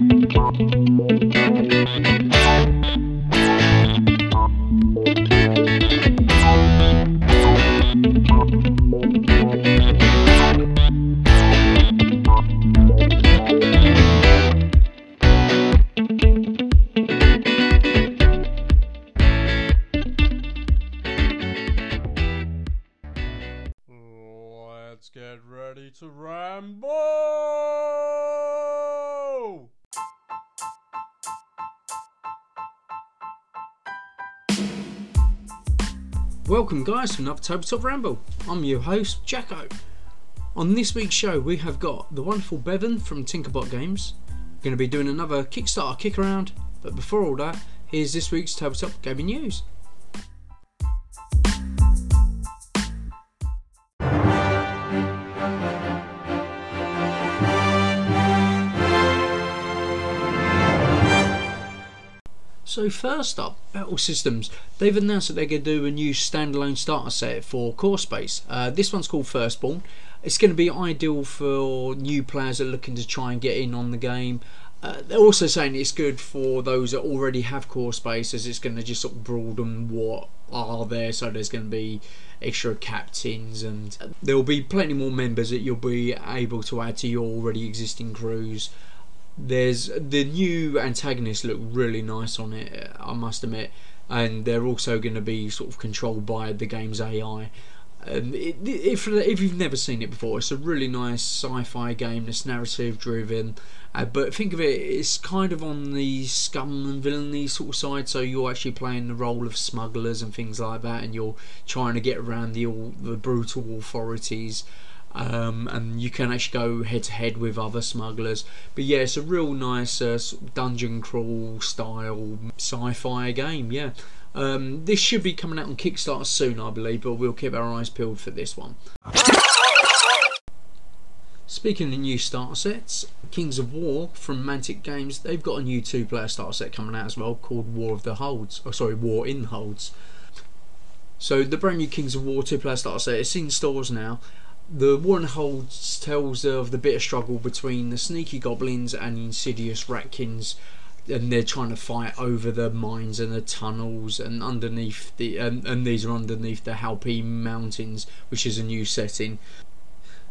Ramble! Welcome, guys, to another Tabletop Ramble. I'm your host, Jacko. On this week's show, we have got the wonderful Bevan from Tinkerbot Games. We're going to be doing another Kickstarter kick around, but before all that, here's this week's Tabletop Gaming News. So first up, Battle Systems. They've announced that they're going to do a new standalone starter set for Core Space. Uh, this one's called Firstborn. It's going to be ideal for new players that are looking to try and get in on the game. Uh, they're also saying it's good for those that already have core space as it's going to just sort of broaden what are there so there's going to be extra captains and there will be plenty more members that you'll be able to add to your already existing crews there's the new antagonists look really nice on it I must admit. And they're also going to be sort of controlled by the game's AI um, it, if, if you've never seen it before it's a really nice sci-fi game that's narrative driven. Uh, but think of it it's kind of on the scum and villainy sort of side. So you're actually playing the role of smugglers and things like that and you're trying to get around the, all, the brutal authorities um, and you can actually go head to head with other smugglers. But yeah, it's a real nice uh, dungeon crawl style sci-fi game. Yeah, um, this should be coming out on Kickstarter soon, I believe, but we'll keep our eyes peeled for this one. Speaking of new starter sets, Kings of War from Mantic Games, they've got a new two-player starter set coming out as well called War of the Holds. Oh, sorry, War in Holds. So the brand new Kings of War two-player starter set is in stores now the Warren Holds tells of the bitter struggle between the sneaky goblins and insidious ratkins and they're trying to fight over the mines and the tunnels and underneath the and, and these are underneath the Halpy Mountains which is a new setting.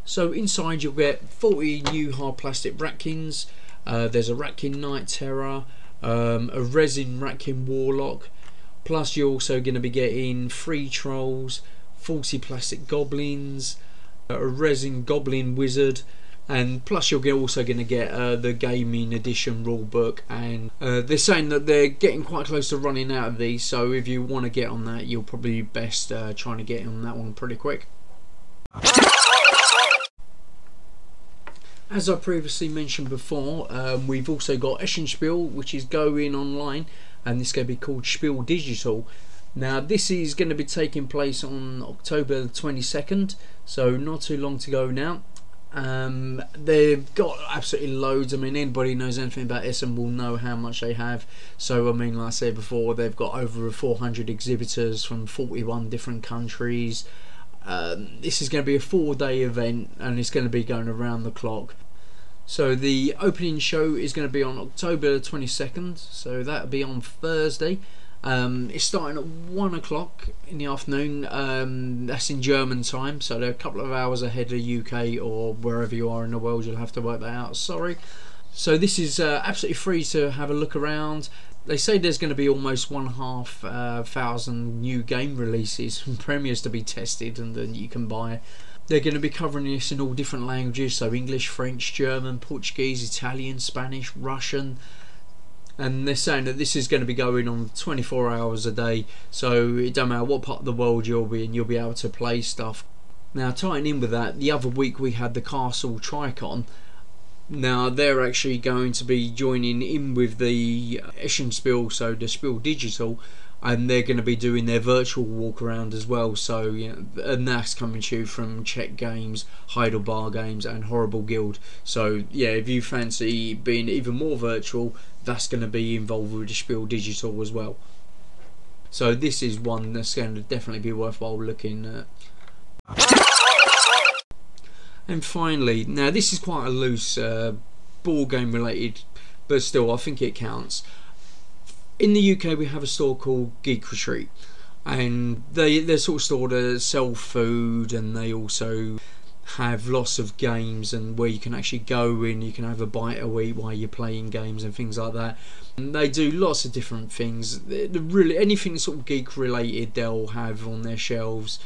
So inside you'll get 40 new hard plastic ratkins uh, there's a ratkin night terror um, a resin ratkin warlock plus you're also going to be getting free trolls 40 plastic goblins a resin goblin wizard and plus you're also going to get uh, the gaming edition rulebook and uh, they're saying that they're getting quite close to running out of these so if you want to get on that you'll probably be best uh, trying to get on that one pretty quick. As I previously mentioned before um, we've also got Essenspiel which is going online and this is going to be called Spiel Digital now this is going to be taking place on October 22nd so not too long to go now. Um, they've got absolutely loads. I mean, anybody knows anything about Essen will know how much they have. So, I mean, like I said before, they've got over 400 exhibitors from 41 different countries. Um, this is going to be a four-day event, and it's going to be going around the clock. So the opening show is going to be on October 22nd. So that'll be on Thursday. Um, it's starting at one o'clock in the afternoon. Um, that's in German time, so they're a couple of hours ahead of UK or wherever you are in the world. You'll have to work that out. Sorry. So this is uh, absolutely free to have a look around. They say there's going to be almost one half uh, thousand new game releases and premieres to be tested and then you can buy. They're going to be covering this in all different languages, so English, French, German, Portuguese, Italian, Spanish, Russian, and they're saying that this is going to be going on 24 hours a day. So it don't matter what part of the world you'll be in you'll be able to play stuff. Now tying in with that the other week we had the castle tricon. Now they're actually going to be joining in with the uh, Essenspiel so the Spiel Digital and they're going to be doing their virtual walk around as well. So, you know, and that's coming to you from Czech Games, Heidelbär Games, and Horrible Guild. So, yeah, if you fancy being even more virtual, that's going to be involved with the Spiel Digital as well. So, this is one that's going to definitely be worthwhile looking at. And finally, now this is quite a loose uh, ball game related but still, I think it counts. In the UK, we have a store called Geek Retreat, and they they're sort of store that sell food, and they also have lots of games and where you can actually go in, you can have a bite a eat while you're playing games and things like that. And they do lots of different things. They're really anything sort of geek related, they'll have on their shelves.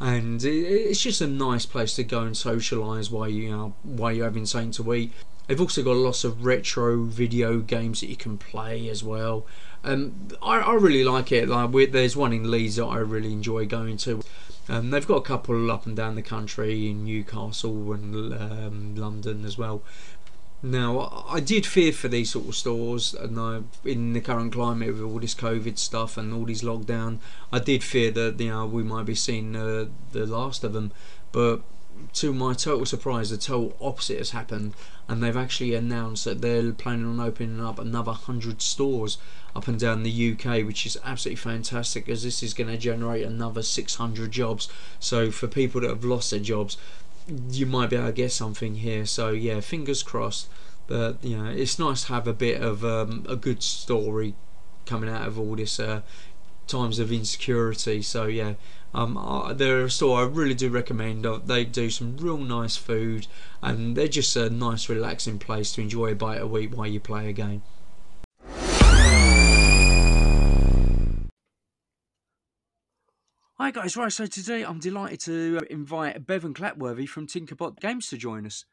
And it's just a nice place to go and socialise while you know while you're having something to eat. They've also got lots of retro video games that you can play as well. Um, I, I really like it. Like there's one in Leeds that I really enjoy going to. Um, they've got a couple up and down the country in Newcastle and um, London as well. Now, I did fear for these sort of stores, and I, in the current climate with all this COVID stuff and all these lockdown, I did fear that you know we might be seeing uh, the last of them. But to my total surprise, the total opposite has happened, and they've actually announced that they're planning on opening up another hundred stores up and down the UK, which is absolutely fantastic, as this is going to generate another 600 jobs. So for people that have lost their jobs, you might be able to get something here. So yeah, fingers crossed. But you know, it's nice to have a bit of um, a good story coming out of all this uh, times of insecurity. So yeah, um, uh, they're a store I really do recommend. Uh, they do some real nice food, and they're just a nice, relaxing place to enjoy a bite a week while you play a game. Hi guys, right, so today I'm delighted to invite Bevan Clapworthy from Tinkerbot Games to join us.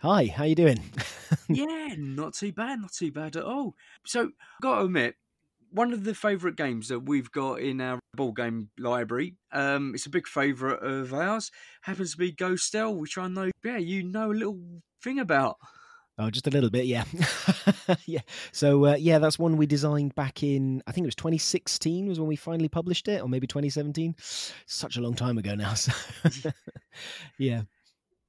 Hi, how you doing? yeah, not too bad, not too bad at all. So, got to admit, one of the favourite games that we've got in our ball game library, um, it's a big favourite of ours, happens to be Ghostel, which I know, yeah, you know a little thing about. Oh, just a little bit, yeah, yeah. So uh, yeah, that's one we designed back in I think it was 2016 was when we finally published it, or maybe 2017. Such a long time ago now. So yeah.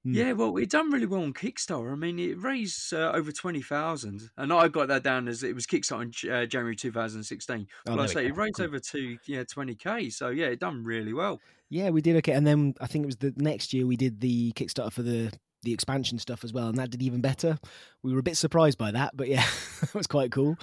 Mm. Yeah, well, it done really well on Kickstarter. I mean, it raised uh, over twenty thousand, and I got that down as it was Kickstarter in uh, January two thousand sixteen. Oh, well, I say it raised cool. over two, yeah twenty k. So yeah, it done really well. Yeah, we did okay, and then I think it was the next year we did the Kickstarter for the the expansion stuff as well, and that did even better. We were a bit surprised by that, but yeah, that was quite cool.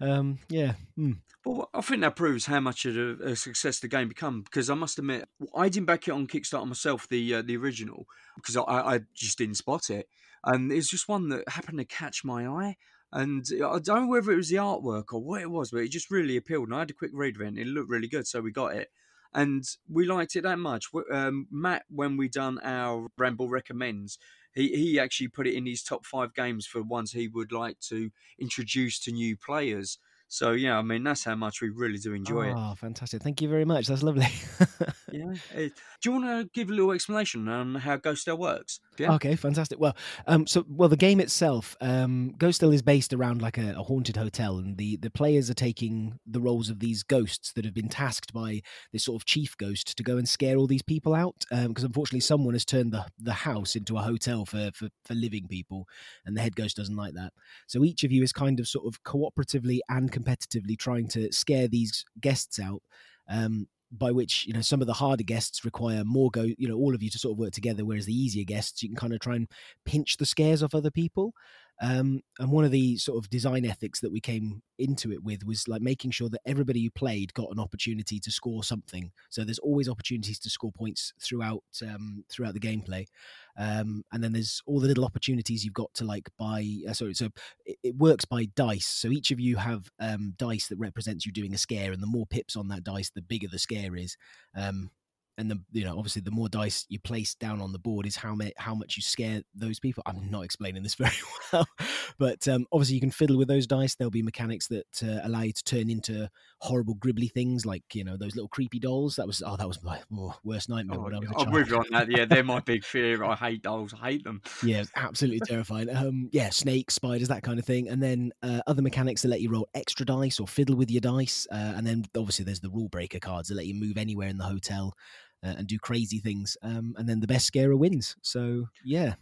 Um, yeah. Mm. Well, I think that proves how much of a, success the game become. Because I must admit, I didn't back it on Kickstarter myself, the uh, the original, because I, I just didn't spot it, and it's just one that happened to catch my eye. And I don't know whether it was the artwork or what it was, but it just really appealed. And I had a quick read of it, and it looked really good, so we got it and we liked it that much. Um, Matt, when we done our Ramble recommends, he he actually put it in his top five games for ones he would like to introduce to new players. So yeah, I mean that's how much we really do enjoy oh, it. Oh, fantastic! Thank you very much. That's lovely. yeah. Do you want to give a little explanation on how Ghostel works? Yeah. Okay, fantastic. Well, um, so well, the game itself, um, Ghostel is based around like a, a, haunted hotel, and the the players are taking the roles of these ghosts that have been tasked by this sort of chief ghost to go and scare all these people out. Because um, unfortunately, someone has turned the the house into a hotel for, for for living people, and the head ghost doesn't like that. So each of you is kind of sort of cooperatively and competitively trying to scare these guests out. Um, by which you know some of the harder guests require more go you know all of you to sort of work together whereas the easier guests you can kind of try and pinch the scares off other people um, and one of the sort of design ethics that we came into it with was like making sure that everybody who played got an opportunity to score something. So there's always opportunities to score points throughout um, throughout the gameplay, um, and then there's all the little opportunities you've got to like buy. Uh, sorry, so it, it, works by dice. So each of you have um, dice that represents you doing a scare, and the more pips on that dice, the bigger the scare is. Um, and the you know obviously the more dice you place down on the board is how many how much you scare those people. I'm not explaining this very well but um, obviously you can fiddle with those dice. There'll be mechanics that uh, allow you to turn into horrible gribbly things like you know those little creepy dolls. That was oh that was my oh, worst nightmare oh, when i was a child. i'm with you on that. Yeah they're my big fear. I hate dolls. I hate them. Yeah absolutely terrifying. Um yeah snakes spiders that kind of thing. And then uh, other mechanics that let you roll extra dice or fiddle with your dice uh, and then obviously there's the rule breaker cards that let you move anywhere in the hotel uh, and do crazy things. Um, and then the best scarer wins. So yeah.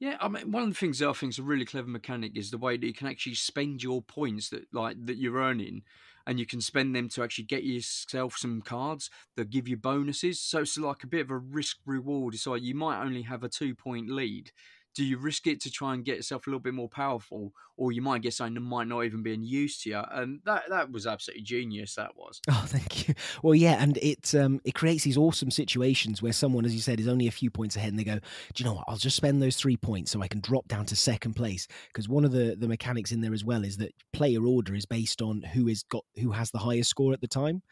Yeah, I mean, one of the things that I think is a really clever mechanic is the way that you can actually spend your points that like that you're earning, and you can spend them to actually get yourself some cards that give you bonuses. So it's like a bit of a risk reward. So you might only have a two point lead do you risk it to try and get yourself a little bit more powerful, or you might get something that might not even be in use to you? And that that was absolutely genius. That was. Oh, thank you. Well, yeah, and it um, it creates these awesome situations where someone, as you said, is only a few points ahead, and they go, "Do you know what? I'll just spend those three points so I can drop down to second place." Because one of the the mechanics in there as well is that player order is based on who is got who has the highest score at the time.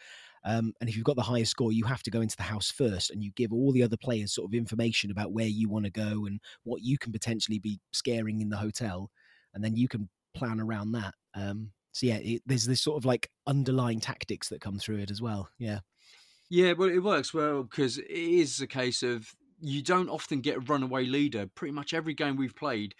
Um, and if you've got the highest score, you have to go into the house first and you give all the other players sort of information about where you want to go and what you can potentially be scaring in the hotel. And then you can plan around that. Um, so, yeah, it, there's this sort of like underlying tactics that come through it as well. Yeah. Yeah, well, it works well because it is a case of you don't often get a runaway leader. Pretty much every game we've played,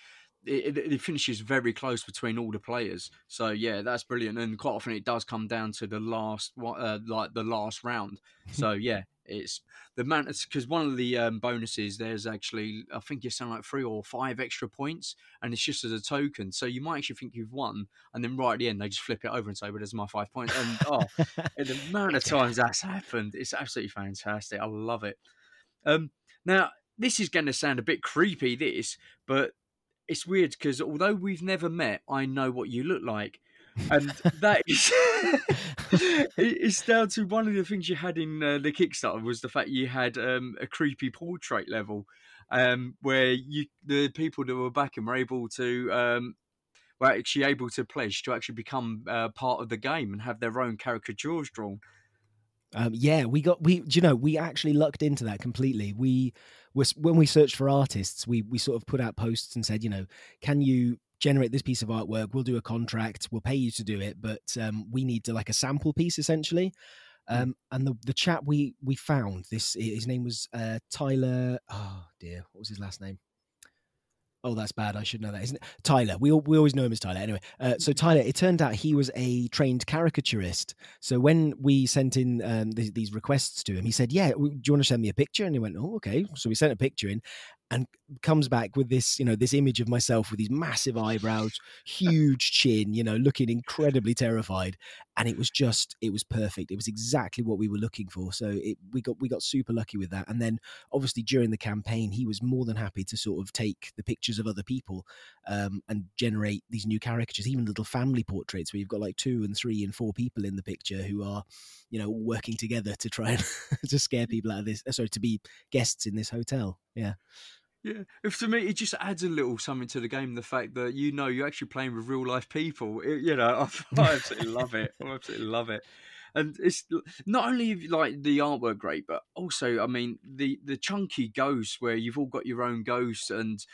it, it, finishes very close between all the players. So yeah, that's brilliant. And quite often it does come down to the last, uh, like the last round. So yeah, it's the man because one of the um, bonuses there's actually I think it's something like three or five extra points, and it's just as a token. So you might actually think you've won, and then right at the end they just flip it over and say, "Well, there's my five points." And oh, the amount of times that's happened, it's absolutely fantastic. I love it. Um, now this is going to sound a bit creepy, this, but it's weird because although we've never met, I know what you look like. and that is it's down to one of the things you had in uh, the Kickstarter was the fact you had um, a creepy portrait level, um, where you the people that were backing were able to um, were actually able to pledge to actually become uh, part of the game and have their own caricatures drawn. Um, yeah, we got we. you know we actually lucked into that completely. We was when we searched for artists, we we sort of put out posts and said, you know, can you generate this piece of artwork? We'll do a contract. We'll pay you to do it, but um, we need to like a sample piece essentially. Hmm. Um, and the the chap we we found this his name was uh, Tyler. Oh dear, what was his last name? Oh, that's bad. I should know that, isn't it? Tyler. We we always know him as Tyler. Anyway, uh, so Tyler. It turned out he was a trained caricaturist. So when we sent in um, th- these requests to him, he said, "Yeah, do you want to send me a picture?" And he went, "Oh, okay." So we sent a picture in, and comes back with this, you know, this image of myself with these massive eyebrows, huge chin, you know, looking incredibly terrified. And it was just, it was perfect. It was exactly what we were looking for. So it, we got we got super lucky with that. And then obviously during the campaign, he was more than happy to sort of take the pictures of other people um, and generate these new caricatures, even little family portraits where you've got like two and three and four people in the picture who are, you know, working together to try and to scare people out of this. Sorry, to be guests in this hotel. Yeah. Yeah, if to me it just adds a little something to the game. The fact that you know you're actually playing with real life people. It, you know, I, I absolutely love it. I absolutely love it. And it's not only like the artwork great, but also, I mean, the the chunky ghosts where you've all got your own ghosts and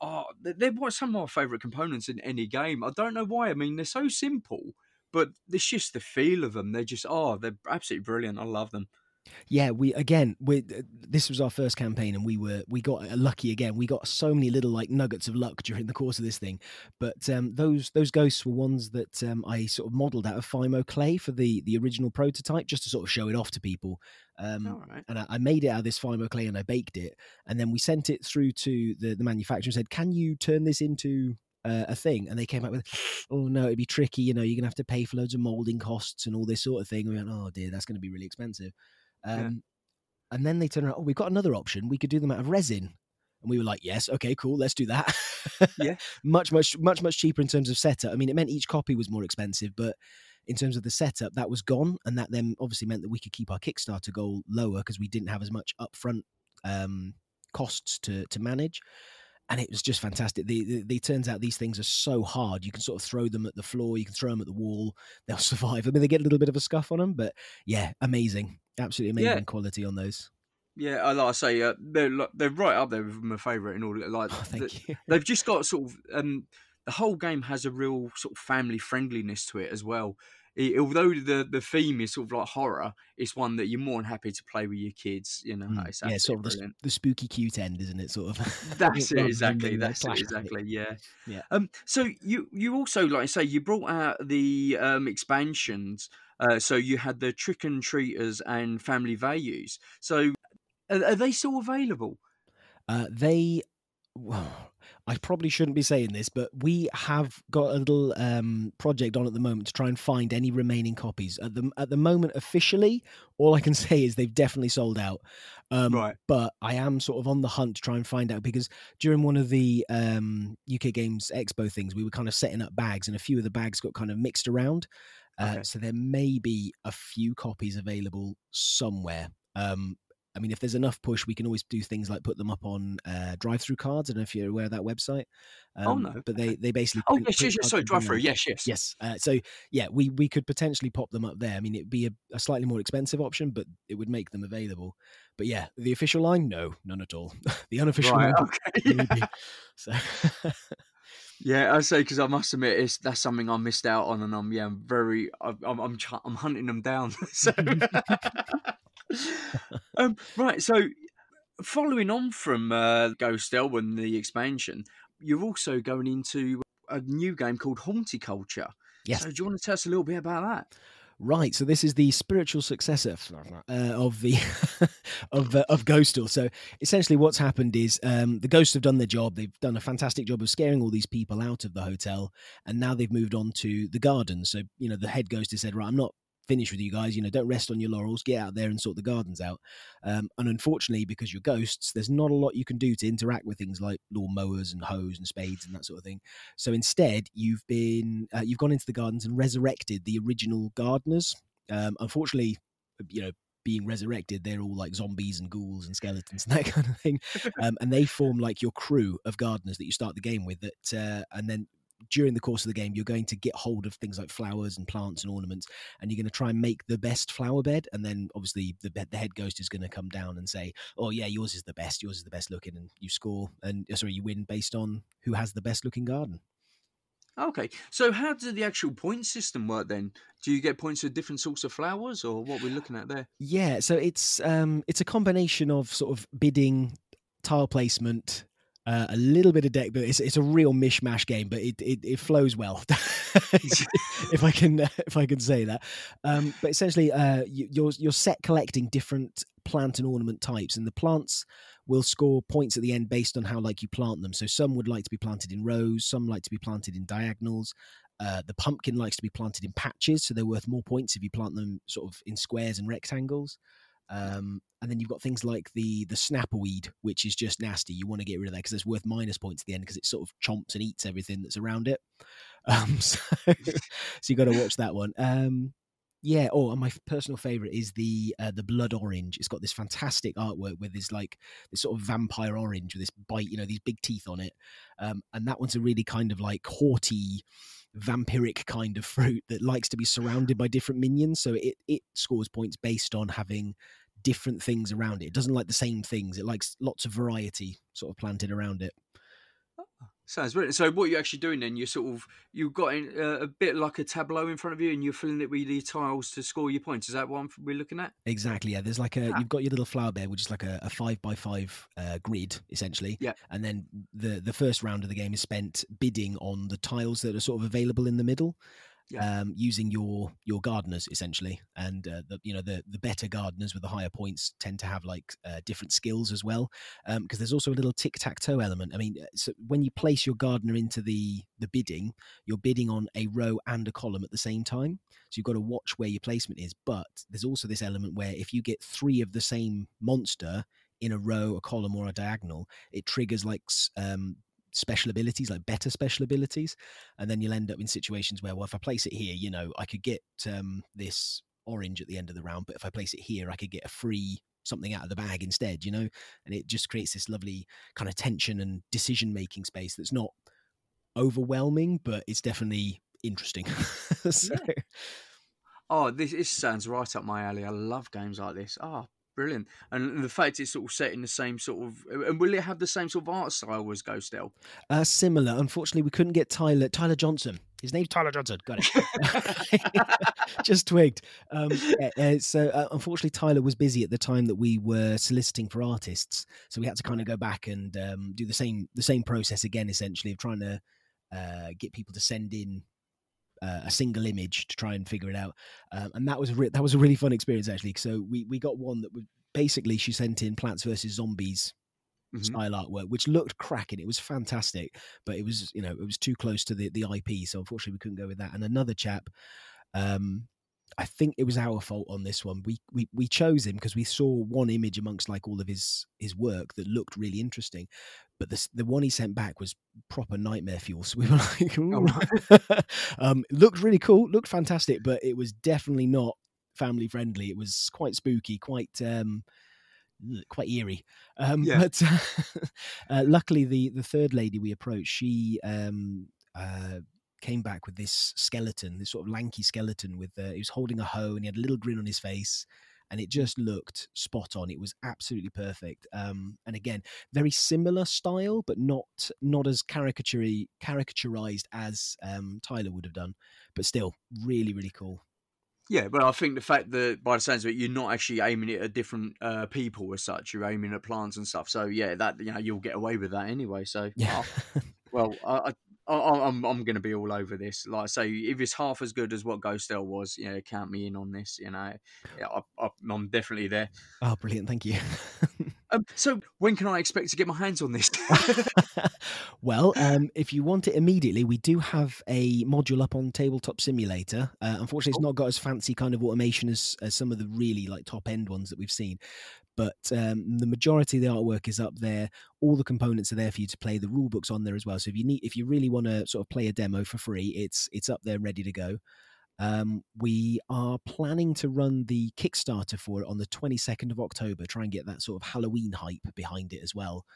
oh, they're some of my favourite components in any game. I don't know why. I mean, they're so simple, but it's just the feel of them. They're just oh, they're absolutely brilliant. I love them. Yeah, we again, we this was our first campaign, and we were we got lucky again. We got so many little like nuggets of luck during the course of this thing. But um, those those ghosts were ones that um, I sort of modelled out of Fimo clay for the the original prototype, just to sort of show it off to people. Um, right. And I, I, made it out of this Fimo clay, and I baked it, and then we sent it through to the the manufacturer and said, "Can you turn this into uh, a thing and they came up with oh no it'd be tricky you know you're gonna have to pay for loads of molding costs and all this sort of thing and we went oh dear that's gonna be really expensive um, yeah. And then they turned around, oh, we've got another option. We could do them out of resin. And we were like, yes, okay, cool, let's do that. yeah. much, much, much, much cheaper in terms of setup. I mean, it meant each copy was more expensive, but in terms of the setup, that was gone. And that then obviously meant that we could keep our Kickstarter goal lower because we didn't have as much upfront um, costs to, to manage and it was just fantastic. They the, turns out these things are so hard. You can sort of throw them at the floor, you can throw them at the wall. They'll survive. I mean, they get a little bit of a scuff on them, but yeah, amazing, absolutely amazing yeah. quality on those. Yeah, like I say, uh, they're they're right up there with my favourite in all. Like, oh, thank you. they've just got sort of um, the whole game has a real sort of family friendliness to it as well it, although the the theme is sort of like horror, it's one that you're more than happy to play with your kids. You know, mm. yeah, sort of the, the, spooky cute end, isn't it? Sort of. That's it exactly. That's it exactly. Yeah, yeah. Um. So you you also like I say you brought out the um expansions. Uh, so you had the trick and treaters and family values. So are, are they still available? Uh, they well, I probably shouldn't be saying this, but we have got a little um, project on at the moment to try and find any remaining copies. At the at the moment, officially, all I can say is they've definitely sold out. Um, Right. But I am sort of on the hunt to try and find out because during one of the um, UK Games Expo things, we were kind of setting up bags, and a few of the bags got kind of mixed around. Uh, Okay. So there may be a few copies available somewhere. Um, I mean, if there's enough push, we can always do things like put them up on uh, DriveThruCards. I don't know if you're aware of that website. Oh, Um, no. But they they basically Oh print- yes, print yes, yes. Sorry, drive-through. Yes, yes. Yes. Uh, so yeah, we we could potentially pop them up there. I mean, it'd be a, a slightly more expensive option, but it would make them available. But yeah, the official line, no, none at all. the unofficial Right. line, Okay. maybe. So Yeah, I say because I must admit it's that's something I missed out on, and I'm yeah, I'm very I'm I'm I'm, I'm hunting them down. so, um, right, so following on from uh, Ghost Elwyn, the expansion, you're also going into a new game called Horticulture. Yes. So do you want to tell us a little bit about that? Right, so this is the spiritual successor uh, of the of uh, of Ghostel. So essentially, what's happened is um, the ghosts have done their job. They've done a fantastic job of scaring all these people out of the hotel, and now they've moved on to the gardens. So you know, the head ghost has said, "Right, I'm not finished with you guys. You know, don't rest on your laurels. Get out there and sort the gardens out." Um, and unfortunately, because you're ghosts, there's not a lot you can do to interact with things like lawn mowers and hoes and spades and that sort of thing. So instead, you've been uh, you've gone into the gardens and resurrected the original gardeners. Um, unfortunately, you know, being resurrected, they're all like zombies and ghouls and skeletons and that kind of thing. Um, and they form like your crew of gardeners that you start the game with. That uh, and then during the course of the game, you're going to get hold of things like flowers and plants and ornaments, and you're going to try and make the best flower bed. And then obviously the the head ghost is going to come down and say, "Oh yeah, yours is the best. Yours is the best looking," and you score and uh, sorry, you win based on who has the best looking garden. Okay, so how does the actual point system work then? Do you get points for different sorts of flowers, or what we're looking at there? Yeah, so it's um it's a combination of sort of bidding, tile placement, uh, a little bit of deck, but it's it's a real mishmash game, but it it, it flows well, if I can if I can say that. Um, but essentially, uh, you, you're you're set collecting different plant and ornament types, and the plants will score points at the end based on how like you plant them. So some would like to be planted in rows, some like to be planted in diagonals. Uh, the pumpkin likes to be planted in patches, so they're worth more points if you plant them sort of in squares and rectangles. Um, and then you've got things like the the snapperweed, which is just nasty. You want to get rid of that because it's worth minus points at the end because it sort of chomps and eats everything that's around it. Um, so, so you got to watch that one. Um, yeah. Oh, and my personal favorite is the uh, the blood orange. It's got this fantastic artwork with this like this sort of vampire orange with this bite, you know, these big teeth on it. Um, and that one's a really kind of like haughty, vampiric kind of fruit that likes to be surrounded by different minions. So it it scores points based on having different things around it. It doesn't like the same things. It likes lots of variety sort of planted around it. Sounds brilliant. So what you're actually doing then, you're sort of you've got in, uh, a bit like a tableau in front of you, and you're filling it with the tiles to score your points. Is that what I'm, we're looking at? Exactly. Yeah. There's like a Ah. you've got your little flower bed, which is like a, a five by five uh, grid essentially. Yeah. And then the the first round of the game is spent bidding on the tiles that are sort of available in the middle. Yeah. Um, using your your gardeners essentially, and uh, the you know the the better gardeners with the higher points tend to have like uh, different skills as well, because there's also a little tic tac toe element. I mean, uh, so when you place your gardener into the the bidding, you're bidding on a row and a column at the same time. So you've got to watch where your placement is. But there's also this element where if you get three of the same monster in a row, a column, or a diagonal, it triggers like um, special abilities, like better special abilities. And then you'll end up in situations where, well, if I place it here, you know, I could get um, this orange at the end of the round, but if I place it here, I could get a free something out of the bag instead, you know? And it just creates this lovely kind of tension and decision making space that's not overwhelming, but it's definitely interesting. so, Oh, this, this sounds right up my alley. I love games like this. Oh, brilliant! And the fact it's sort of set in the same sort of, and will it have the same sort of art style as Ghostel? uh, similar. Unfortunately, we couldn't get Tyler Tyler Johnson. His name's Tyler Johnson. Got it. Just twigged. Um, uh, so uh, unfortunately, Tyler was busy at the time that we were soliciting for artists, so we had to kind of go back and um, do the same the same process again, essentially of trying to uh, get people to send in uh, a single image to try and figure it out. Um, and that was a re- that was a really fun experience actually. So we we got one that would basically she sent in Plants vs Zombies mm-hmm. style artwork, which looked cracking. It was fantastic, but it was you know it was too close to the the IP, so unfortunately we couldn't go with that. And another chap. Um, I think it was our fault on this one. We we we chose him because we saw one image amongst like all of his his work that looked really interesting, but the the one he sent back was proper nightmare fuel. So we were like, oh. um, looked really cool, looked fantastic, but it was definitely not family friendly. It was quite spooky, quite um, quite eerie. Um, yeah. But uh, luckily, the the third lady we approached, she um, uh, came back with this skeleton, this sort of lanky skeleton with uh, he was holding a hoe and he had a little grin on his face. And it just looked spot on. It was absolutely perfect. Um, and again, very similar style, but not not as caricature caricaturized as um, Tyler would have done. But still, really, really cool. Yeah, but I think the fact that by the sounds of it, you're not actually aiming it at different uh, people as such. You're aiming at plants and stuff. So yeah, that you know you'll get away with that anyway. So yeah. well, I, I, am I'm going to be all over this. Like I say, if it's half as good as what Ghostel was, you know, count me in on this. You know, yeah, I, am definitely there. Oh, brilliant! Thank you. um, so, when can I expect to get my hands on this? well, um, if you want it immediately, we do have a module up on Tabletop Simulator. Uh, unfortunately, it's not got as fancy kind of automation as, as some of the really like top end ones that we've seen but um, the majority of the artwork is up there. All the components are there for you to play. The rule book's on there as well. So if you need, if you really want to sort of play a demo for free, it's it's up there ready to go. Um, we are planning to run the Kickstarter for it on the 22nd of October. Try and get that sort of Halloween hype behind it as well.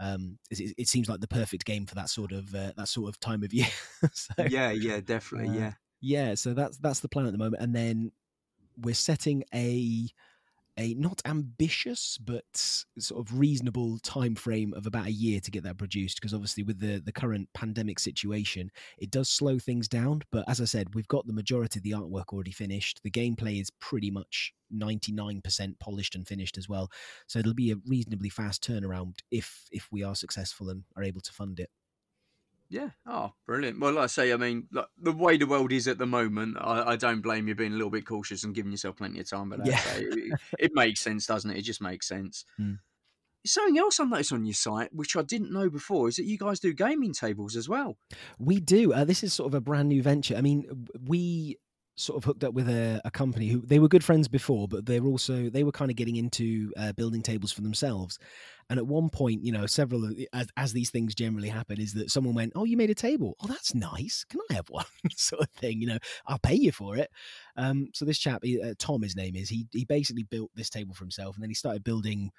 Um, it, it, seems like the perfect game for that sort of uh, that sort of time of year. so, yeah, yeah, definitely, uh, yeah, yeah. So that's that's the plan at the moment, and then we're setting a a not ambitious but sort of reasonable time frame of about a year to get that produced because obviously with the the current pandemic situation it does slow things down. But as i said we've got the majority of the artwork already finished. The gameplay is pretty much 99% polished and finished as well. So it'll be a reasonably fast turnaround if if we are successful and are able to fund it yeah. Oh, brilliant. Well, like I say, I mean, like, the way the world is at the moment, I, I, don't blame you being a little bit cautious and giving yourself plenty of time. But yeah. it, it, makes sense, doesn't it? It just makes sense. Mm. Something else I noticed on your site, which I didn't know before, is that you guys do gaming tables as well. We do. Uh, this is sort of a brand new venture. I mean, we sort of hooked up with a, a, company who they were good friends before, but they're also they were kind of getting into uh, building tables for themselves. And at one point, you know, several of as, as these things generally happen, is that someone went, "Oh, you made a table? Oh, that's nice. Can I have one?" sort of thing. You know, I'll pay you for it. Um, so this chap, uh, Tom, his name is, he he basically built this table for himself, and then he started building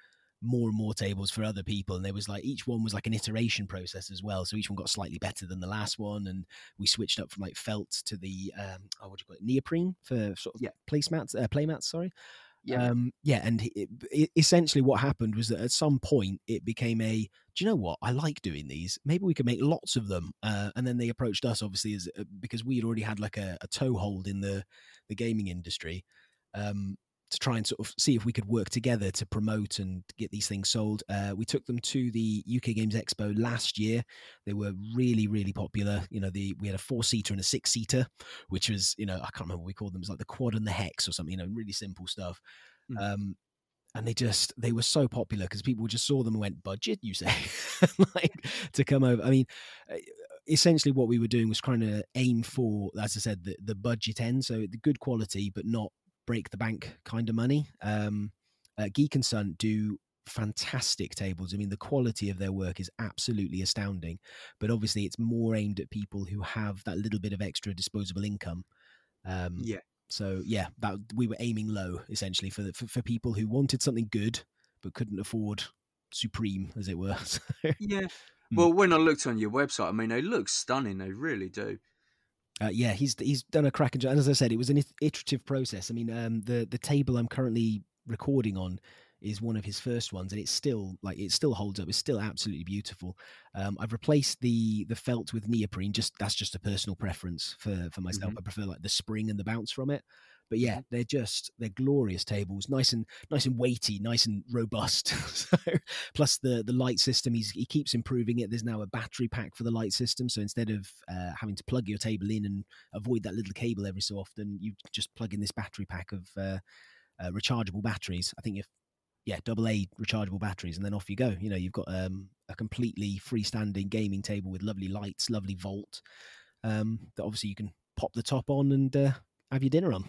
more and more tables for other people and there was like each one was like an iteration process as well so each one got slightly better than the last one and we switched up from like felt to the um oh what do you call it neoprene for sort of yeah. placemats uh, playmats sorry? Yeah. Um yeah and it, it, essentially what happened was that at some point it became a do you know what? I like doing these. Maybe we could make lots of them. Uh, and then they approached us obviously as uh, because we had already had like a, a toehold in the the gaming industry. Um to try and sort of see if we could work together to promote and get these things sold. Uh, we took them to the UK Games Expo last year. They were really, really popular. You know, the we had a four seater and a six seater, which was you know I can't remember what we called them. It was like the quad and the hex or something. You know, really simple stuff. Mm. Um, and they just they were so popular because people just saw them and went budget you say like to come over i mean uh, essentially what we were doing was trying to aim for as i said the, the budget end so the good quality but not break the bank kind of money. Um, uh, Geeknson do fantastic tables. I mean, the quality of their work is absolutely astounding. But obviously, it's more aimed at people who have that little bit of extra disposable income. Um, yeah. So yeah, that we were aiming low essentially for, for for people who wanted something good but couldn't afford supreme, as it were. yeah. Hmm. Well, when I looked on your website, I mean, they look stunning. They really do. Uh, yeah, he's he's done a cracking job. And as I said, it was an iterative process. I mean, um, the the table I'm currently recording on is one of his first ones, and it's still like it still holds up. It's still absolutely beautiful. Um, I've replaced the the felt with neoprene. Just that's just a personal preference for for myself. Mm-hmm. I prefer like the spring and the bounce from it. But yeah, they're just they're glorious tables, nice and nice and weighty, nice and robust. so, plus the the light system, he's, he keeps improving it. There's now a battery pack for the light system, so instead of uh, having to plug your table in and avoid that little cable every so often, you just plug in this battery pack of uh, uh, rechargeable batteries. I think if yeah, double A rechargeable batteries, and then off you go. You know, you've got um, a completely freestanding gaming table with lovely lights, lovely vault. Um, that obviously you can pop the top on and uh, have your dinner on.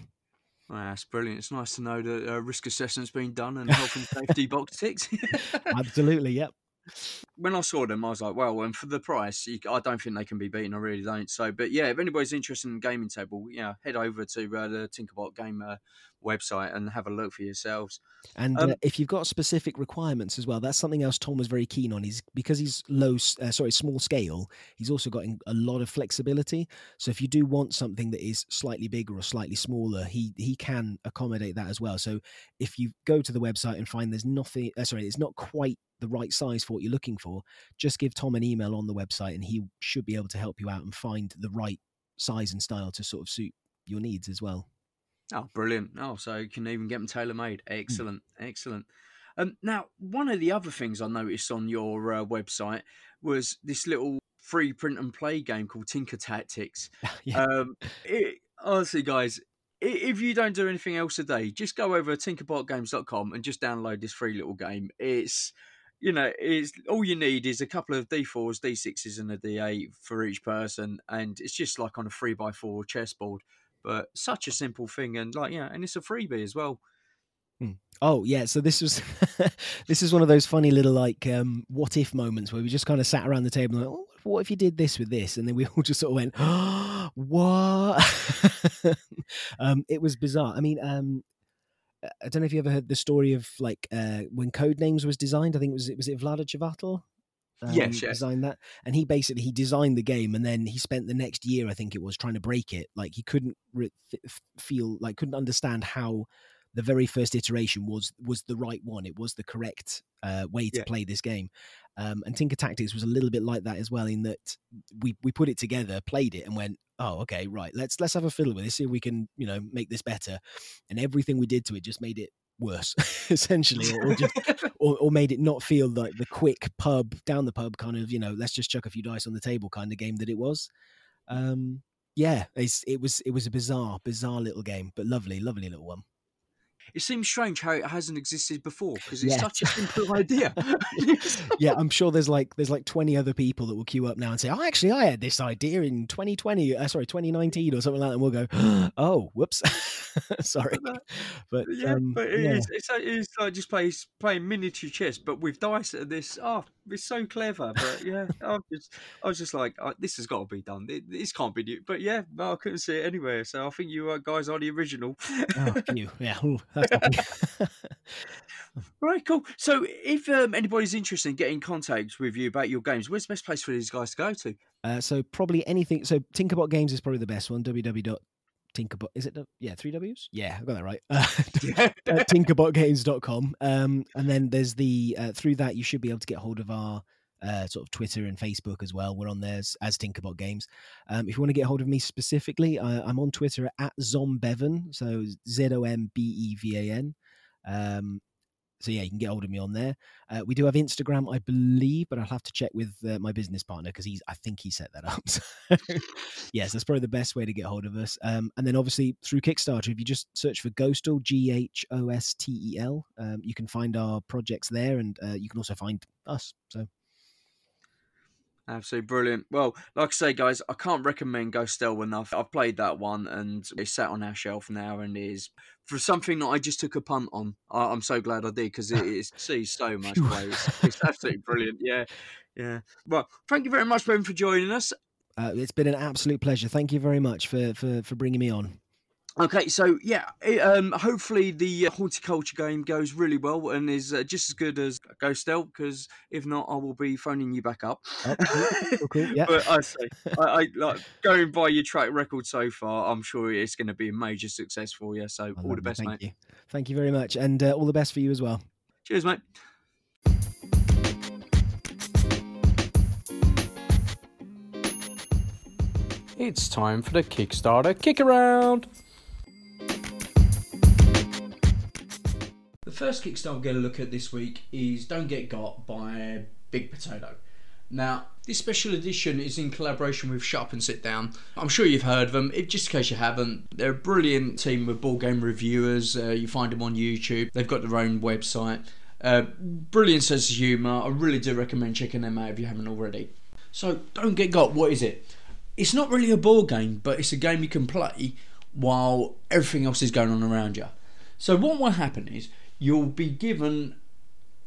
Well, that's brilliant. It's nice to know that uh, risk assessment's been done and health and safety box ticks. Absolutely, yep. When I saw them, I was like, well, and for the price, you, I don't think they can be beaten. I really don't. So, but yeah, if anybody's interested in gaming table, yeah, head over to uh, the Tinkerbot Game uh, website and have a look for yourselves. And Um, uh, if you've got specific requirements as well, that's something else Tom was very keen on. Is because he's low, uh, sorry, small scale. He's also got a lot of flexibility. So if you do want something that is slightly bigger or slightly smaller, he he can accommodate that as well. So if you go to the website and find there's nothing, uh, sorry, it's not quite the right size for what you're looking for, just give Tom an email on the website, and he should be able to help you out and find the right size and style to sort of suit your needs as well. Oh, brilliant. Oh, so you can even get them tailor made. Excellent. Excellent. Um, now, one of the other things I noticed on your uh, website was this little free print and play game called Tinker Tactics. yeah. Um, it, honestly, guys, if you don't do anything else today, just go over to tinkerbotgames.com and just download this free little game. It's, you know, it's all you need is a couple of D4s, D6s, and a D8 for each person, and it's just like on a three by four chessboard. But such a simple thing, and like, yeah, and it's a freebie as well. Oh yeah, so this was this is one of those funny little like um, what if moments where we just kind of sat around the table like, oh, what if you did this with this, and then we all just sort of went, oh, what? um, it was bizarre. I mean, um, I don't know if you ever heard the story of like uh, when Codenames was designed. I think it was it was it Vlaada Chvátil? Yes, yes. designed that, and he basically he designed the game, and then he spent the next year, I think it was, trying to break it. Like he couldn't re- f- feel like couldn't understand how the very first iteration was was the right one. It was the correct uh, way to Yeah. play this game. Um, and Tinker Tactics was a little bit like that as well, in that we we put it together, played it, and went, oh, okay, right, let's let's have a fiddle with this, see if we can you know make this better. And everything we did to it just made it worse, essentially, or, or just or, or made it not feel like the quick pub down the pub kind of you know let's just chuck a few dice on the table kind of game that it was. Um, yeah, it's, it was it was a bizarre bizarre little game, but lovely lovely little one. It seems strange how it hasn't existed before because it's Yeah. such a simple idea. yeah, I'm sure there's like there's like 20 other people that will queue up now and say, "Oh, actually, I had this idea in 2020, uh, sorry, 2019 or something like that." And we'll go, "Oh, whoops, sorry." But, yeah, um, but it yeah. is. It's, like- it's like just play, playing miniature chess, but with dice. At this, oh, it's so clever. But yeah, I was just, I was just like, this has got to be done. It, this can't be new. But yeah, no, I couldn't see it anywhere. So I think you uh, guys are the original. oh, phew, yeah, ooh, Right, cool. So if um, anybody's interested in getting in contact with you about your games, where's the best place for these guys to go to? uh, so probably anything. So Tinkerbot Games is probably the best one. www.tinkerbot is it? the- Yeah, three W's. Yeah, I got that right. Uh, uh, tinkerbotgames.com um and then there's the uh, through that you should be able to get hold of our uh, sort of Twitter and Facebook as well. We're on there as, as Tinkerbot Games. Um, if you want to get hold of me specifically, I, I'm on Twitter at Zombevan, so Z O M B E V A N. Um, so yeah, you can get hold of me on there. Uh, we do have Instagram, I believe, but I'll have to check with uh, my business partner because he's I think he set that up. So yes, that's probably the best way to get hold of us. Um, and then obviously through Kickstarter, if you just search for Ghostel, G H O S T E L, um, you can find our projects there, and uh, you can also find us. So Absolutely brilliant. Well, like I say, guys, I can't recommend Ghostel enough. I've played that one and it's sat on our shelf now and is for something that I just took a punt on. I, I'm so glad I did because it is sees so much. It's, it's absolutely brilliant. Yeah, yeah. Well, thank you very much, Ben, for joining us. uh, it's been an absolute pleasure. Thank you very much for for, for bringing me on. Okay, so yeah, it, um, hopefully the uh, Horticulture game goes really well and is uh, just as good as Ghost Ghostel. Because if not, I will be phoning you back up. Oh, cool, cool, cool, yeah. But I say, I, I like going by your track record so far. I'm sure it's going to be a major success for you. So Oh, all the lovely, best, Thank mate. you. Thank you very much, and uh, all the best for you as well. Cheers, mate. It's time for the Kickstarter kick around. First Kickstarter we're going to look at this week is Don't Get Got by Big Potato. Now, this special edition is in collaboration with Shut Up and Sit Down. I'm sure you've heard of them. If, just in case you haven't, they're a brilliant team of board game reviewers. Uh, you find them on YouTube. They've got their own website. Uh, brilliant sense of humour. I really do recommend checking them out if you haven't already. So, Don't Get Got, what is it? It's not really a board game, but it's a game you can play while everything else is going on around you. So, what will happen is you'll be given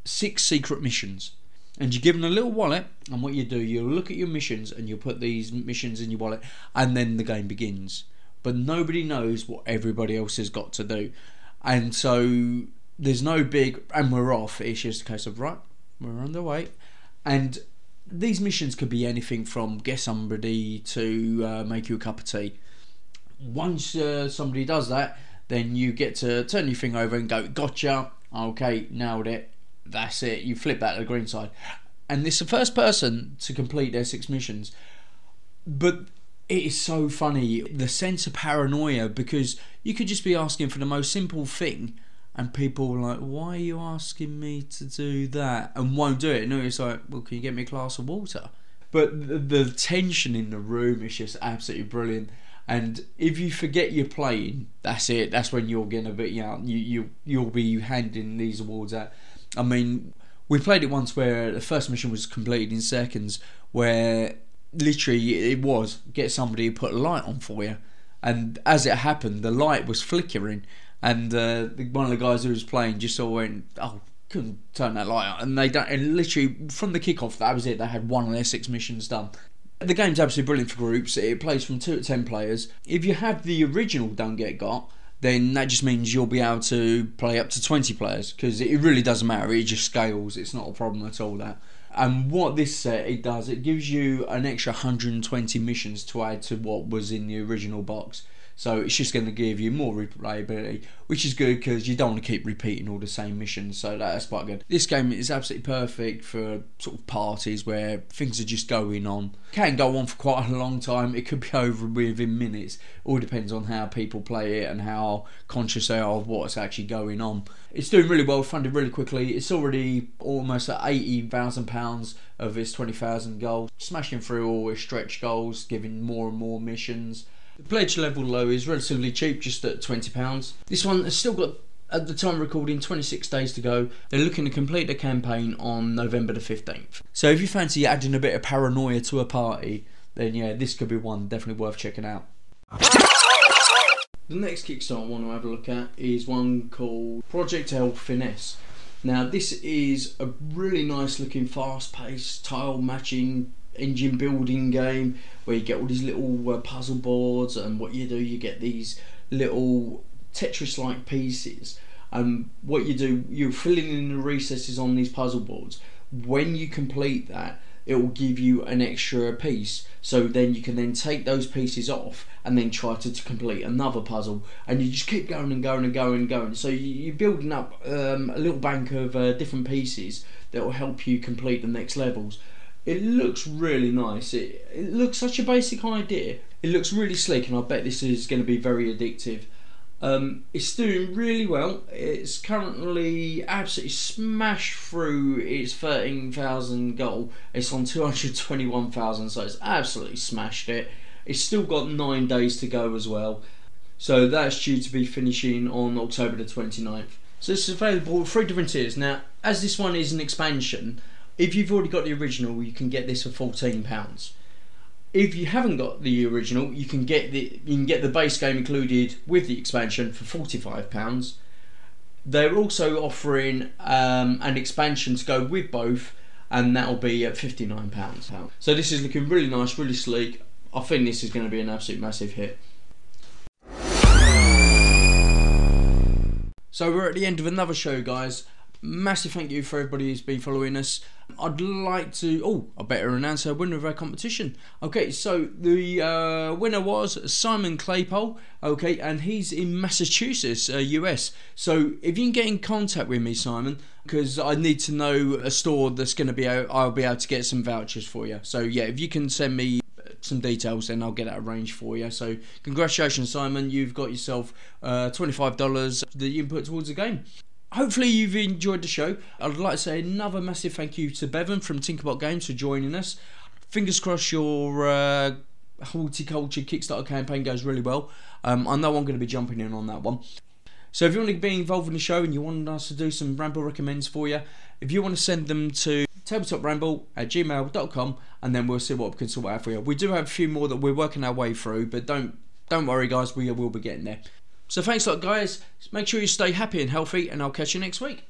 six secret missions and you're given a little wallet and what you do you'll look at your missions and you'll put these missions in your wallet and then the game begins. But nobody knows what everybody else has got to do. And so there's no big and we're off. It's just a case of right we're on the way. And these missions could be anything from get somebody to uh, make you a cup of tea. Once uh, somebody does that then you get to turn your thing over and go gotcha okay nailed it that's it. You flip back to the green side, and it's the first person to complete their six missions. But it is so funny the sense of paranoia because you could just be asking for the most simple thing, and people are like, "Why are you asking me to do that?" and won't do it. No, it's like, "Well, can you get me a glass of water?" But the, the tension in the room is just absolutely brilliant. And if you forget you're playing, that's it. That's when you're gonna be, you know, you you you'll be handing these awards out. I mean, we played it once where the first mission was completed in seconds, where literally it was get somebody to put a light on for you, and as it happened, the light was flickering, and uh, one of the guys who was playing just of went, "Oh, couldn't turn that light on," and they don't. And literally from the kickoff, that was it. They had one of their six missions done. The game's absolutely brilliant for groups. It plays from two to ten players. If you have the original Don't Get Got, then that just means you'll be able to play up to 20 players because it really doesn't matter it just scales it's not a problem at all that and what this set it does it gives you an extra 120 missions to add to what was in the original box so it's just going to give you more replayability, which is good because you don't want to keep repeating all the same missions. So that's quite good. This game is absolutely perfect for sort of parties where things are just going on. Can go on for quite a long time. It could be over within minutes. All depends on how people play it and how conscious they are of what's actually going on. It's doing really well, funded really quickly. It's already almost at eighty thousand pounds of its twenty thousand goals, smashing through all its stretch goals, giving more and more missions. The pledge level low is relatively cheap, just at £20. This one has still got, at the time recording, 26 days to go. They're looking to complete the campaign on November the 15th. So if you fancy adding a bit of paranoia to a party, then yeah, this could be one definitely worth checking out. The next Kickstarter I want to have a look at is one called Project L Finesse. Now, this is a really nice looking, fast paced, tile matching engine building game where you get all these little uh, puzzle boards and what you do you get these little Tetris like pieces. And what you do you're filling in the recesses on these puzzle boards. When you complete that it will give you an extra piece. So then you can then take those pieces off and then try to, to complete another puzzle. And you just keep going and going and going and going. So you, are building up um, a little bank of uh, different pieces that will help you complete the next levels it looks really nice. It, it looks such a basic idea. It looks really sleek, and I bet this is going to be very addictive. Um, it's doing really well. It's currently absolutely smashed through its 13,000 goal. It's on 221,000, so it's absolutely smashed it. It's still got nine days to go as well. So that's due to be finishing on October the 29th. So it's available three different tiers. Now, as this one is an expansion, if you've already got the original, you can get this for fourteen pounds. If you haven't got the original, you can get the you can get the base game included with the expansion for forty five pounds. They're also offering um, an expansion to go with both, and that'll be at fifty nine pounds. So this is looking really nice, really sleek. I think this is going to be an absolute massive hit. So we're at the end of another show, guys massive thank you for everybody who's been following us. I'd like to. Oh, I better announce our winner of our competition. Okay, so the uh, winner was Simon Claypole. Okay, and he's in Massachusetts, uh, US. So if you can get in contact with me, Simon, because I need to know a store that's going to be. Out, I'll be able to get some vouchers for you. So yeah, if you can send me some details, then I'll get that arranged for you. So congratulations, Simon. You've got yourself uh, twenty-five dollars that you can put towards the game hopefully you've enjoyed the show. I'd like to say another massive thank you to Bevan from Tinkerbot Games for joining us. Fingers crossed your uh, horticulture Kickstarter campaign goes really well. Um, I know I'm going to be jumping in on that one. So if you want to be involved in the show and you want us to do some ramble recommends for you, if you want to send them to tabletopramble at gmail.com and then we'll see what we can sort out for you. We do have a few more that we're working our way through, but don't don't worry guys, we will be getting there. So thanks a lot guys. Make sure you stay happy and healthy and I'll catch you next week.